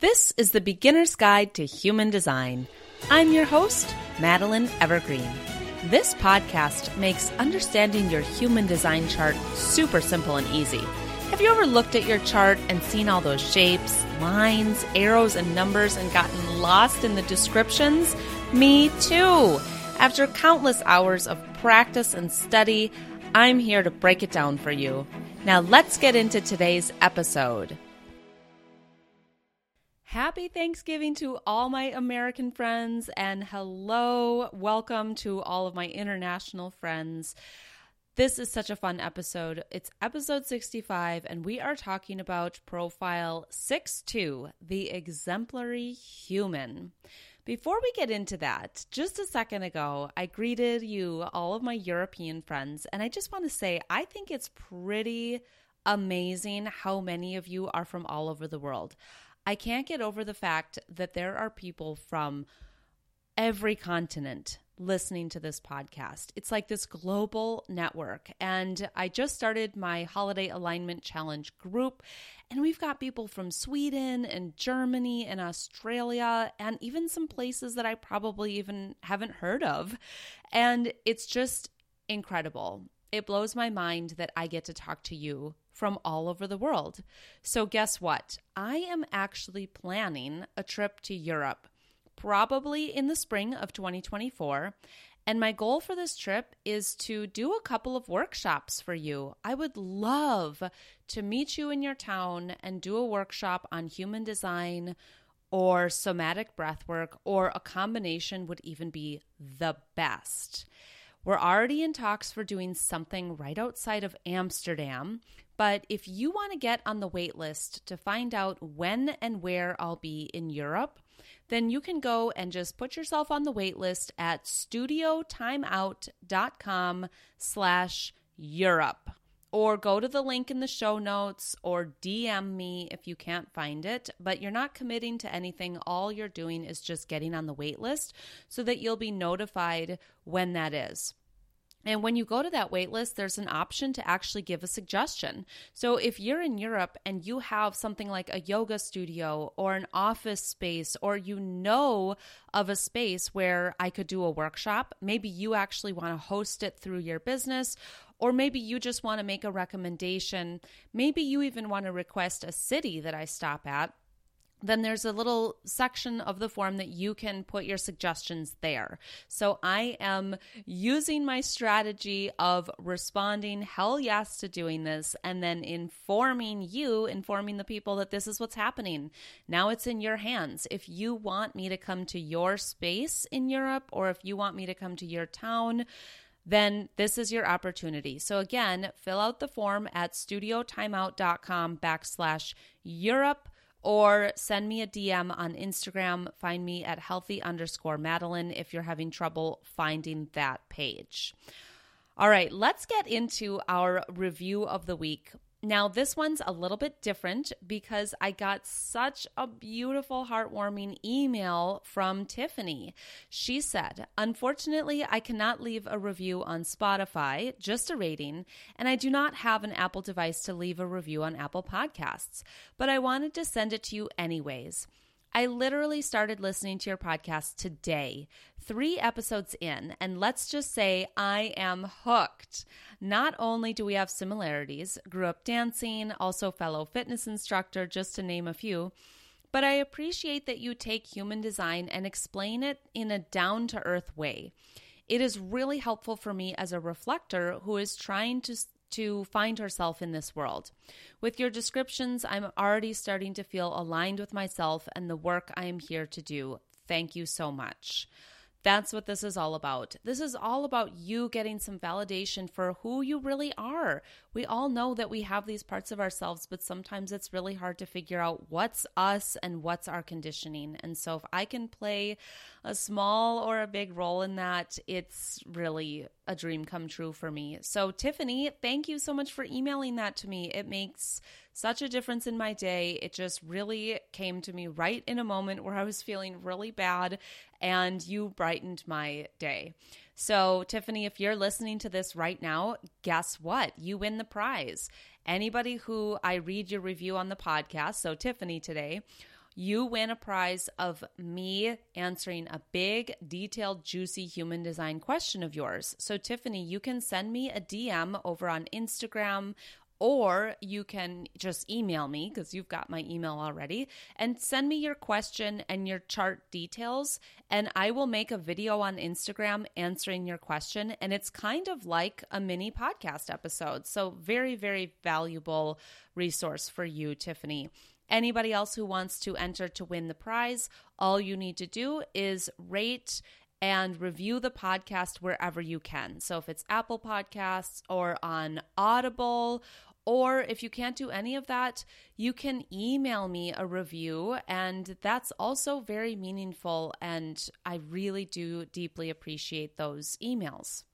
This is the Beginner's Guide to Human Design. I'm your host, Madeline Evergreen. This podcast makes understanding your human design chart super simple and easy. Have you ever looked at your chart and seen all those shapes, lines, arrows, and numbers and gotten lost in the descriptions? Me too. After countless hours of practice and study, I'm here to break it down for you. Now let's get into today's episode. Happy Thanksgiving to all my American friends, and hello, welcome to all of my international friends. This is such a fun episode. It's episode 65, and we are talking about profile 62, the exemplary human. Before we get into that, just a second ago, I greeted you, all of my European friends, and I just want to say I think it's pretty amazing how many of you are from all over the world. I can't get over the fact that there are people from every continent listening to this podcast. It's like this global network. And I just started my holiday alignment challenge group, and we've got people from Sweden and Germany and Australia, and even some places that I probably even haven't heard of. And it's just incredible. It blows my mind that I get to talk to you from all over the world. So, guess what? I am actually planning a trip to Europe, probably in the spring of 2024. And my goal for this trip is to do a couple of workshops for you. I would love to meet you in your town and do a workshop on human design or somatic breathwork, or a combination would even be the best. We're already in talks for doing something right outside of Amsterdam, but if you want to get on the wait list to find out when and where I'll be in Europe, then you can go and just put yourself on the wait list at studiotimeout.com slash Europe. Or go to the link in the show notes or DM me if you can't find it. But you're not committing to anything. All you're doing is just getting on the wait list so that you'll be notified when that is. And when you go to that waitlist, there's an option to actually give a suggestion. So if you're in Europe and you have something like a yoga studio or an office space, or you know of a space where I could do a workshop, maybe you actually want to host it through your business, or maybe you just want to make a recommendation. Maybe you even want to request a city that I stop at then there's a little section of the form that you can put your suggestions there. So I am using my strategy of responding hell yes to doing this and then informing you, informing the people that this is what's happening. Now it's in your hands. If you want me to come to your space in Europe or if you want me to come to your town, then this is your opportunity. So again, fill out the form at studiotimeout.com backslash Europe or send me a DM on Instagram. Find me at healthy underscore Madeline if you're having trouble finding that page. All right, let's get into our review of the week. Now, this one's a little bit different because I got such a beautiful, heartwarming email from Tiffany. She said, Unfortunately, I cannot leave a review on Spotify, just a rating, and I do not have an Apple device to leave a review on Apple Podcasts, but I wanted to send it to you anyways. I literally started listening to your podcast today, three episodes in, and let's just say I am hooked. Not only do we have similarities, grew up dancing, also fellow fitness instructor, just to name a few, but I appreciate that you take human design and explain it in a down to earth way. It is really helpful for me as a reflector who is trying to to find herself in this world. With your descriptions, I'm already starting to feel aligned with myself and the work I am here to do. Thank you so much. That's what this is all about. This is all about you getting some validation for who you really are. We all know that we have these parts of ourselves, but sometimes it's really hard to figure out what's us and what's our conditioning. And so, if I can play a small or a big role in that, it's really a dream come true for me. So, Tiffany, thank you so much for emailing that to me. It makes such a difference in my day. It just really came to me right in a moment where I was feeling really bad, and you brightened my day. So, Tiffany, if you're listening to this right now, guess what? You win the prize. Anybody who I read your review on the podcast, so Tiffany today, you win a prize of me answering a big, detailed, juicy human design question of yours. So, Tiffany, you can send me a DM over on Instagram or you can just email me because you've got my email already and send me your question and your chart details. And I will make a video on Instagram answering your question. And it's kind of like a mini podcast episode. So, very, very valuable resource for you, Tiffany. Anybody else who wants to enter to win the prize, all you need to do is rate and review the podcast wherever you can. So if it's Apple Podcasts or on Audible or if you can't do any of that, you can email me a review, and that's also very meaningful. And I really do deeply appreciate those emails.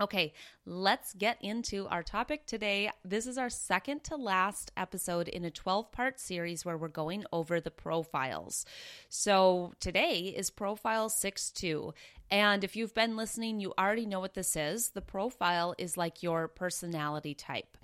Okay, let's get into our topic today. This is our second to last episode in a 12 part series where we're going over the profiles. So today is profile 6 2. And if you've been listening, you already know what this is. The profile is like your personality type.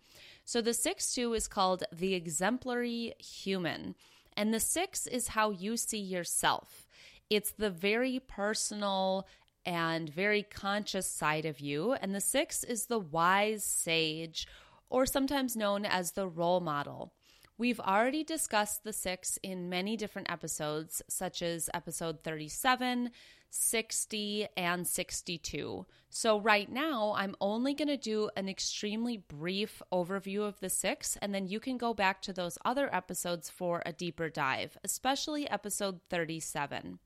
So the 6 2 is called the exemplary human. And the 6 is how you see yourself. It's the very personal and very conscious side of you. And the 6 is the wise sage, or sometimes known as the role model. We've already discussed the six in many different episodes, such as episode 37, 60, and 62. So, right now, I'm only going to do an extremely brief overview of the six, and then you can go back to those other episodes for a deeper dive, especially episode 37.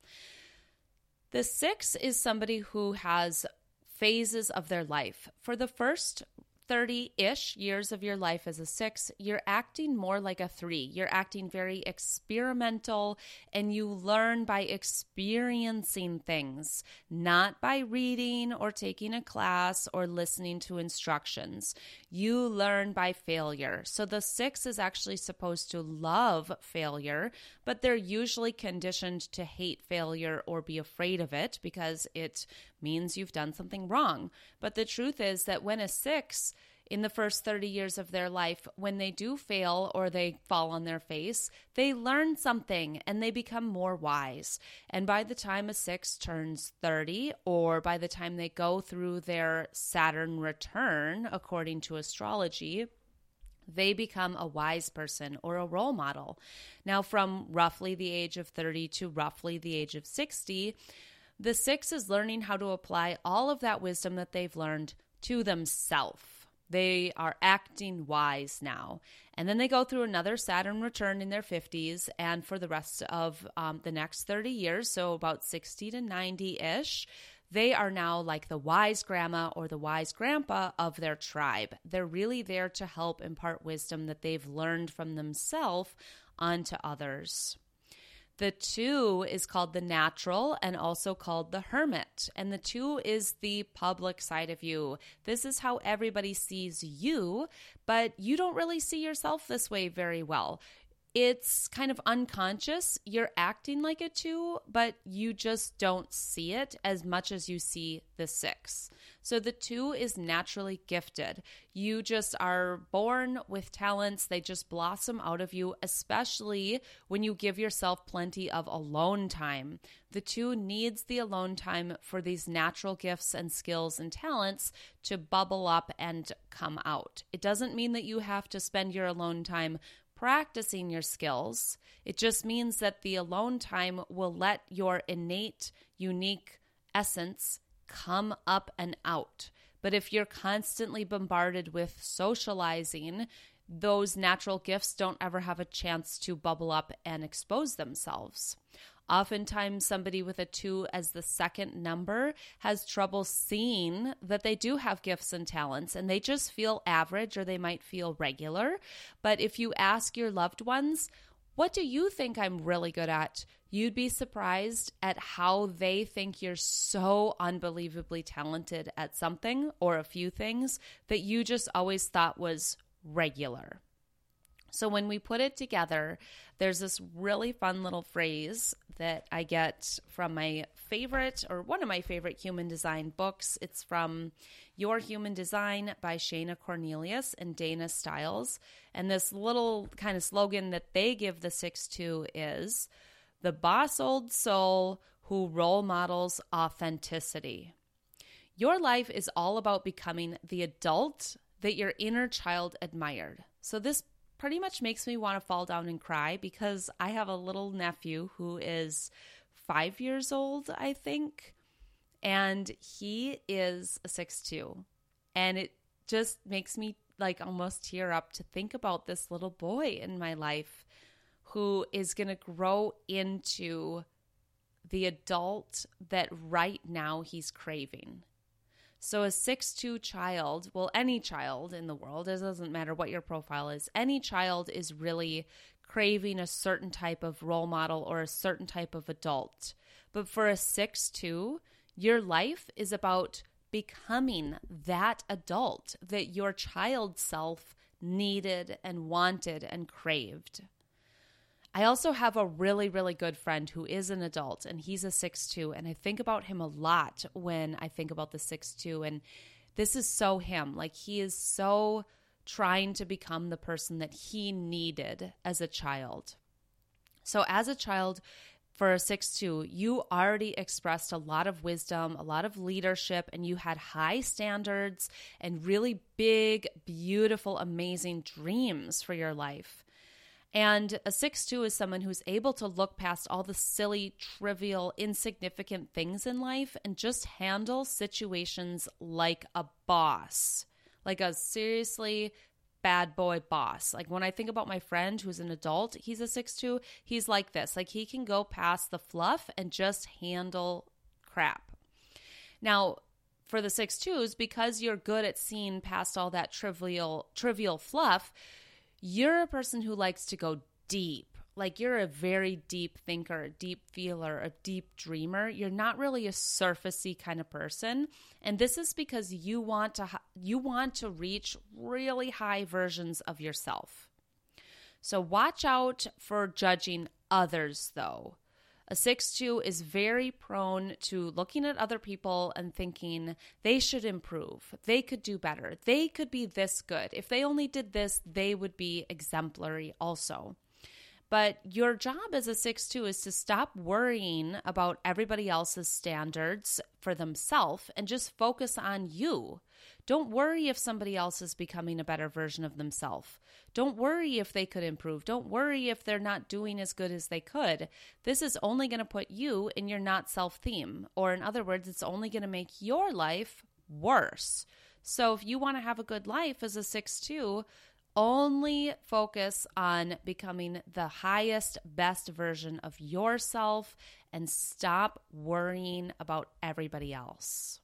The six is somebody who has phases of their life. For the first 30 ish years of your life as a six, you're acting more like a three. You're acting very experimental and you learn by experiencing things, not by reading or taking a class or listening to instructions. You learn by failure. So the six is actually supposed to love failure, but they're usually conditioned to hate failure or be afraid of it because it means you've done something wrong. But the truth is that when a six, in the first 30 years of their life, when they do fail or they fall on their face, they learn something and they become more wise. And by the time a six turns 30, or by the time they go through their Saturn return, according to astrology, they become a wise person or a role model. Now, from roughly the age of 30 to roughly the age of 60, the six is learning how to apply all of that wisdom that they've learned to themselves. They are acting wise now. And then they go through another Saturn return in their 50s and for the rest of um, the next 30 years, so about 60 to 90 ish, they are now like the wise grandma or the wise grandpa of their tribe. They're really there to help impart wisdom that they've learned from themselves onto others. The two is called the natural and also called the hermit. And the two is the public side of you. This is how everybody sees you, but you don't really see yourself this way very well it's kind of unconscious. You're acting like a two, but you just don't see it as much as you see the six. So the two is naturally gifted. You just are born with talents, they just blossom out of you, especially when you give yourself plenty of alone time. The two needs the alone time for these natural gifts and skills and talents to bubble up and come out. It doesn't mean that you have to spend your alone time practicing your skills. It just means that the alone time will let your innate, unique essence come up and out. But if you're constantly bombarded with socializing, those natural gifts don't ever have a chance to bubble up and expose themselves. Oftentimes, somebody with a two as the second number has trouble seeing that they do have gifts and talents and they just feel average or they might feel regular. But if you ask your loved ones, what do you think I'm really good at? You'd be surprised at how they think you're so unbelievably talented at something or a few things that you just always thought was regular. So when we put it together, there's this really fun little phrase that I get from my favorite or one of my favorite human design books. It's from Your Human Design by Shana Cornelius and Dana Stiles. And this little kind of slogan that they give the 6 2 is the boss old soul who role models authenticity. Your life is all about becoming the adult that your inner child admired. So, this pretty much makes me want to fall down and cry because I have a little nephew who is five years old, I think, and he is a six two, and it just makes me like almost tear up to think about this little boy in my life who is going to grow into the adult that right now he's craving. So, a six-two child, well, any child in the world, it doesn't matter what your profile is, any child is really craving a certain type of role model or a certain type of adult. But for a six-two, your life is about becoming that adult that your child self needed and wanted and craved. I also have a really, really good friend who is an adult and he's a six-two, And I think about him a lot when I think about the six-two, And this is so him. Like he is so trying to become the person that he needed as a child. So, as a child, for a six-two, you already expressed a lot of wisdom, a lot of leadership, and you had high standards and really big, beautiful, amazing dreams for your life. And a 6 2 is someone who's able to look past all the silly, trivial, insignificant things in life and just handle situations like a boss, like a seriously bad boy boss. Like when I think about my friend who's an adult, he's a 6 2, he's like this. Like he can go past the fluff and just handle crap. Now, for the 6 2s, because you're good at seeing past all that trivial trivial fluff, you're a person who likes to go deep. Like you're a very deep thinker, a deep feeler, a deep dreamer. You're not really a surfacey kind of person. And this is because you want to you want to reach really high versions of yourself. So watch out for judging others though. A 6 2 is very prone to looking at other people and thinking they should improve. They could do better. They could be this good. If they only did this, they would be exemplary also. But your job as a 6 2 is to stop worrying about everybody else's standards for themselves and just focus on you. Don't worry if somebody else is becoming a better version of themselves. Don't worry if they could improve. Don't worry if they're not doing as good as they could. This is only going to put you in your not self theme. Or, in other words, it's only going to make your life worse. So, if you want to have a good life as a 6 2, only focus on becoming the highest, best version of yourself and stop worrying about everybody else.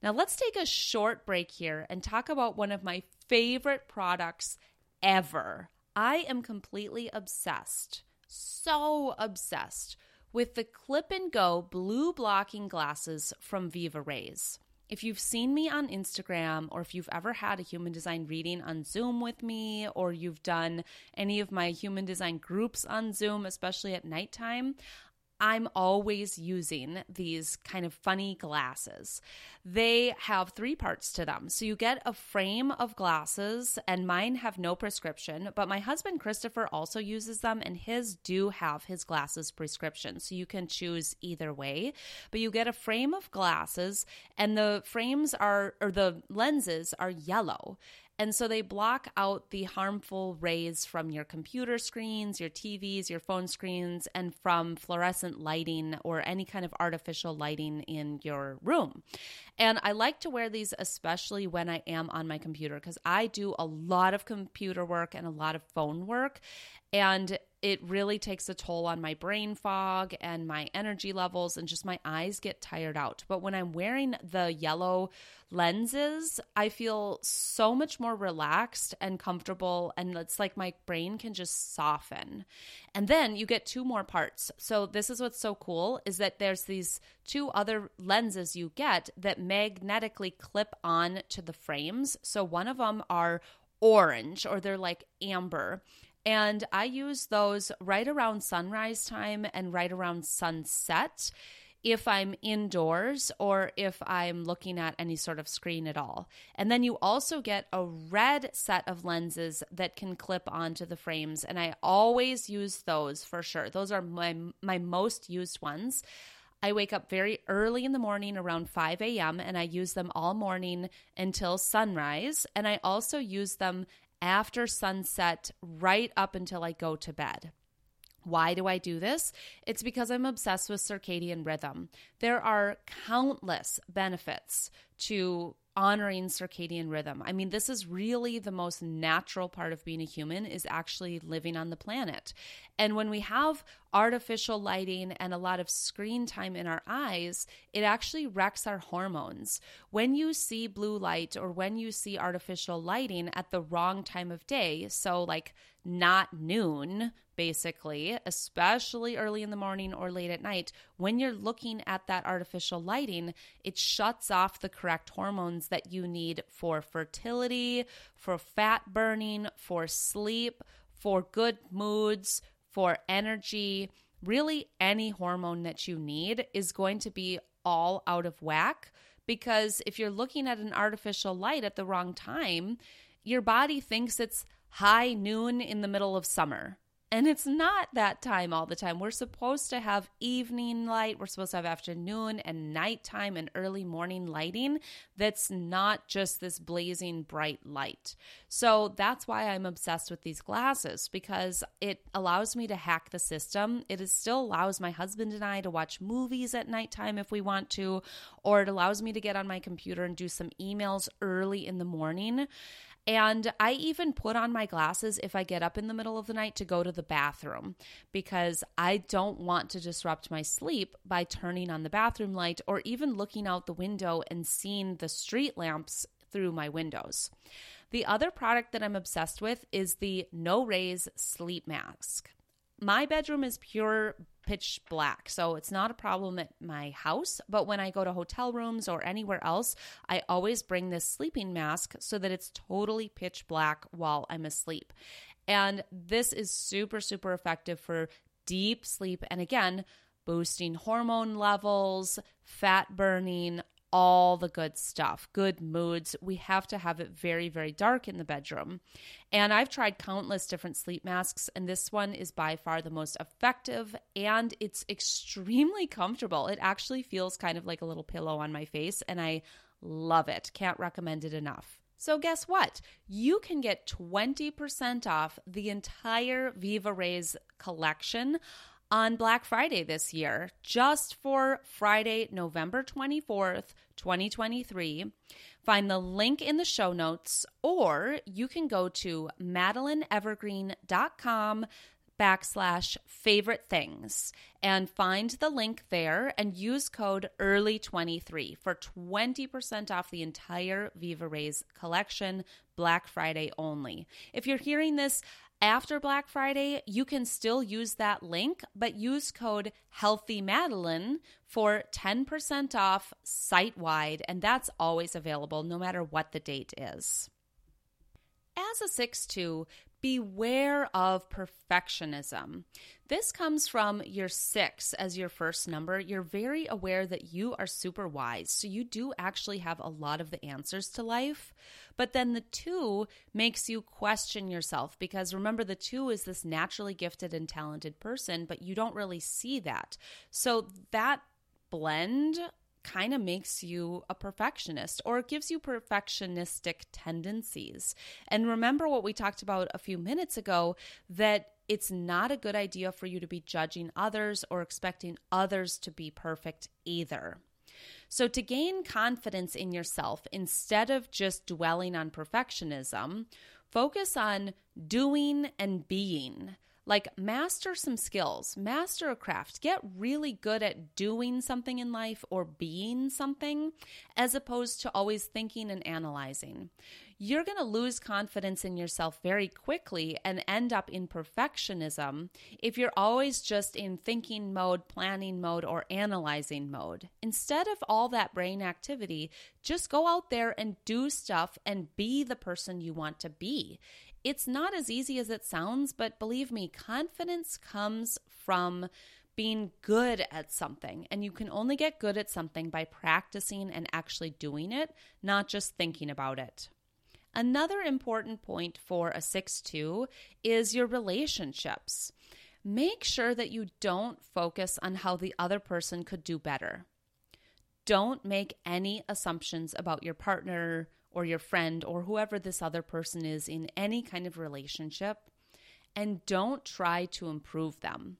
Now, let's take a short break here and talk about one of my favorite products ever. I am completely obsessed, so obsessed with the Clip and Go blue blocking glasses from Viva Rays. If you've seen me on Instagram, or if you've ever had a human design reading on Zoom with me, or you've done any of my human design groups on Zoom, especially at nighttime, I'm always using these kind of funny glasses. They have three parts to them. So you get a frame of glasses, and mine have no prescription, but my husband Christopher also uses them, and his do have his glasses prescription. So you can choose either way. But you get a frame of glasses, and the frames are, or the lenses are yellow. And so they block out the harmful rays from your computer screens, your TVs, your phone screens, and from fluorescent lighting or any kind of artificial lighting in your room. And I like to wear these especially when I am on my computer because I do a lot of computer work and a lot of phone work. And it really takes a toll on my brain fog and my energy levels, and just my eyes get tired out. But when I'm wearing the yellow lenses, I feel so much more relaxed and comfortable, and it's like my brain can just soften. And then you get two more parts. So, this is what's so cool is that there's these two other lenses you get that magnetically clip on to the frames. So, one of them are orange or they're like amber And I use those right around sunrise time and right around sunset if I'm indoors or if I'm looking at any sort of screen at all. And then you also get a red set of lenses that can clip onto the frames. And I always use those for sure. Those are my, my most used ones. I wake up very early in the morning around 5 a.m. and I use them all morning until sunrise. And I also use them after sunset right up until I go to bed. Why do I do this? It's because I'm obsessed with circadian rhythm. There are countless benefits to honoring circadian rhythm. I mean, this is really the most natural part of being a human is actually living on the planet. And when we have artificial lighting and a lot of screen time in our eyes, it actually wrecks our hormones. When you see blue light or when you see artificial lighting at the wrong time of day, so like not noon, basically, especially early in the morning or late at night, when you're looking at that artificial lighting, it shuts off the correct hormones that you need for fertility, for fat burning, for sleep, for good moods, for energy. Really, any hormone that you need is going to be all out of whack because if you're looking at an artificial light at the wrong time, your body thinks it's high noon in the middle of summer. And it's not that time all the time. We're supposed to have evening light, we're supposed to have afternoon and nighttime and early morning lighting that's not just this blazing bright light. So that's why I'm obsessed with these glasses because it allows me to hack the system. It still allows my husband and I to watch movies at nighttime if we want to, or it allows me to get on my computer and do some emails early in the morning. And I even put on my glasses if I get up in the middle of the night to go to the bathroom because I don't want to disrupt my sleep by turning on the bathroom light or even looking out the window and seeing the street lamps through my windows. The other product that I'm obsessed with is the No Rays sleep mask. My bedroom is pure pitch black. So it's not a problem at my house, but when I go to hotel rooms or anywhere else, I always bring this sleeping mask so that it's totally pitch black while I'm asleep. And this is super, super effective for deep sleep. And again, boosting hormone levels, fat burning, all the good stuff, good moods. We have to have it very, very dark in the bedroom. And I've tried countless different sleep masks, and this one is by far the most effective and it's extremely comfortable. It actually feels kind of like a little pillow on my face, and I love it. Can't recommend it enough. So, guess what? You can get 20% off the entire Viva Rays collection on Black Friday this year, just for Friday, November 24th, 2023. Find the link in the show notes, or you can go to madelineevergreen.com backslash favorite things and find the link there and use code early23 for 20% off the entire Viva Rays collection Black Friday only. If you're hearing this after Black Friday, you can still use that link, but use code Healthy Madeline for 10% off site wide, and that's always available no matter what the date is. As a 6 2, beware of perfectionism. This comes from your six as your first number. You're very aware that you are super wise. So you do actually have a lot of the answers to life. But then the two makes you question yourself because remember, the two is this naturally gifted and talented person, but you don't really see that. So that blend kind of makes you a perfectionist or gives you perfectionistic tendencies. And remember what we talked about a few minutes ago that it's not a good idea for you to be judging others or expecting others to be perfect either. So, to gain confidence in yourself, instead of just dwelling on perfectionism, focus on doing and being. Like, master some skills, master a craft, get really good at doing something in life or being something, as opposed to always thinking and analyzing. You're going to lose confidence in yourself very quickly and end up in perfectionism if you're always just in thinking mode, planning mode, or analyzing mode. Instead of all that brain activity, just go out there and do stuff and be the person you want to be It's not as easy as it sounds, but believe me, confidence comes from being good at something. And you can only get good at something by practicing and actually doing it, not just thinking about it. Another important point for a 6 2 is your relationships. Make sure that you don't focus on how the other person could do better. Don't make any assumptions about your partner or your friend or whoever this other person is in any kind of relationship. And don't try to improve them.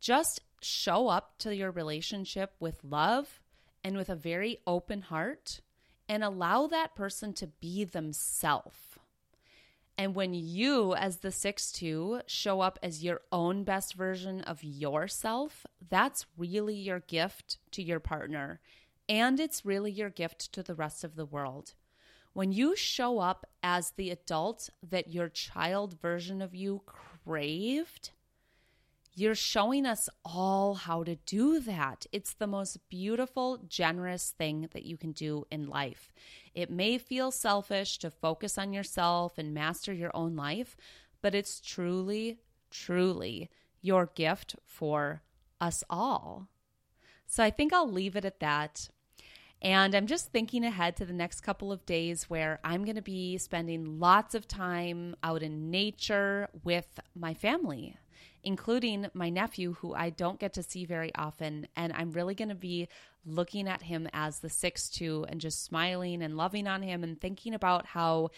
Just show up to your relationship with love and with a very open heart and allow that person to be themselves. And when you, as the 6 2, show up as your own best version of yourself, that's really your gift to your partner. And it's really your gift to the rest of the world. When you show up as the adult that your child version of you craved, you're showing us all how to do that. It's the most beautiful, generous thing that you can do in life. It may feel selfish to focus on yourself and master your own life, but it's truly, truly your gift for us all. So I think I'll leave it at that. And I'm just thinking ahead to the next couple of days where I'm going to be spending lots of time out in nature with my family including my nephew, who I don't get to see very often. And I'm really going to be looking at him as the 6 2 and just smiling and loving on him and thinking about how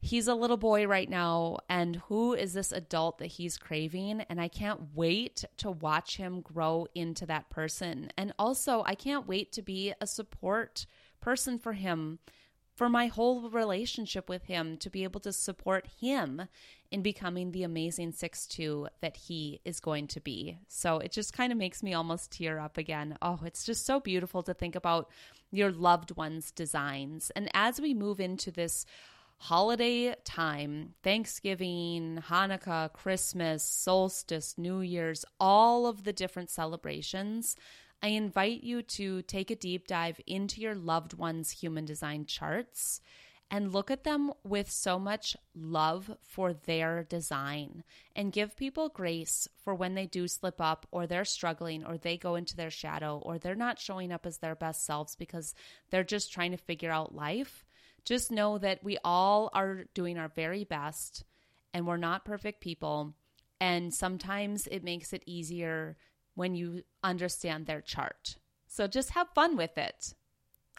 he's a little boy right now and who is this adult that he's craving and i can't wait to watch him grow into that person and also i can't wait to be a support person for him for my whole relationship with him to be able to support him in becoming the amazing 6'2 that he is going to be. So it just kind of makes me almost tear up again. Oh, it's just so beautiful to think about your loved ones' designs. And as we move into this holiday time, Thanksgiving, Hanukkah, Christmas, solstice, New Year's, all of the different celebrations, I invite you to take a deep dive into your loved one's human design charts and look at them with so much love for their design and give people grace for when they do slip up or they're struggling or they go into their shadow or they're not showing up as their best selves because they're just trying to figure out life. Just know that we all are doing our very best and we're not perfect people. And sometimes it makes it easier when you understand their chart. So just have fun with it.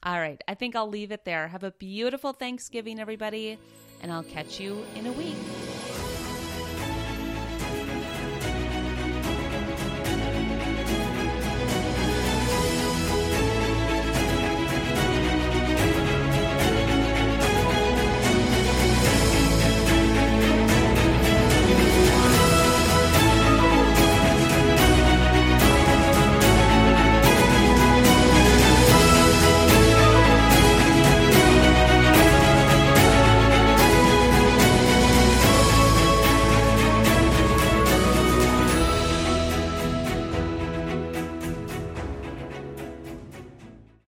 All right, I think I'll leave it there. Have a beautiful Thanksgiving, everybody, and I'll catch you in a week.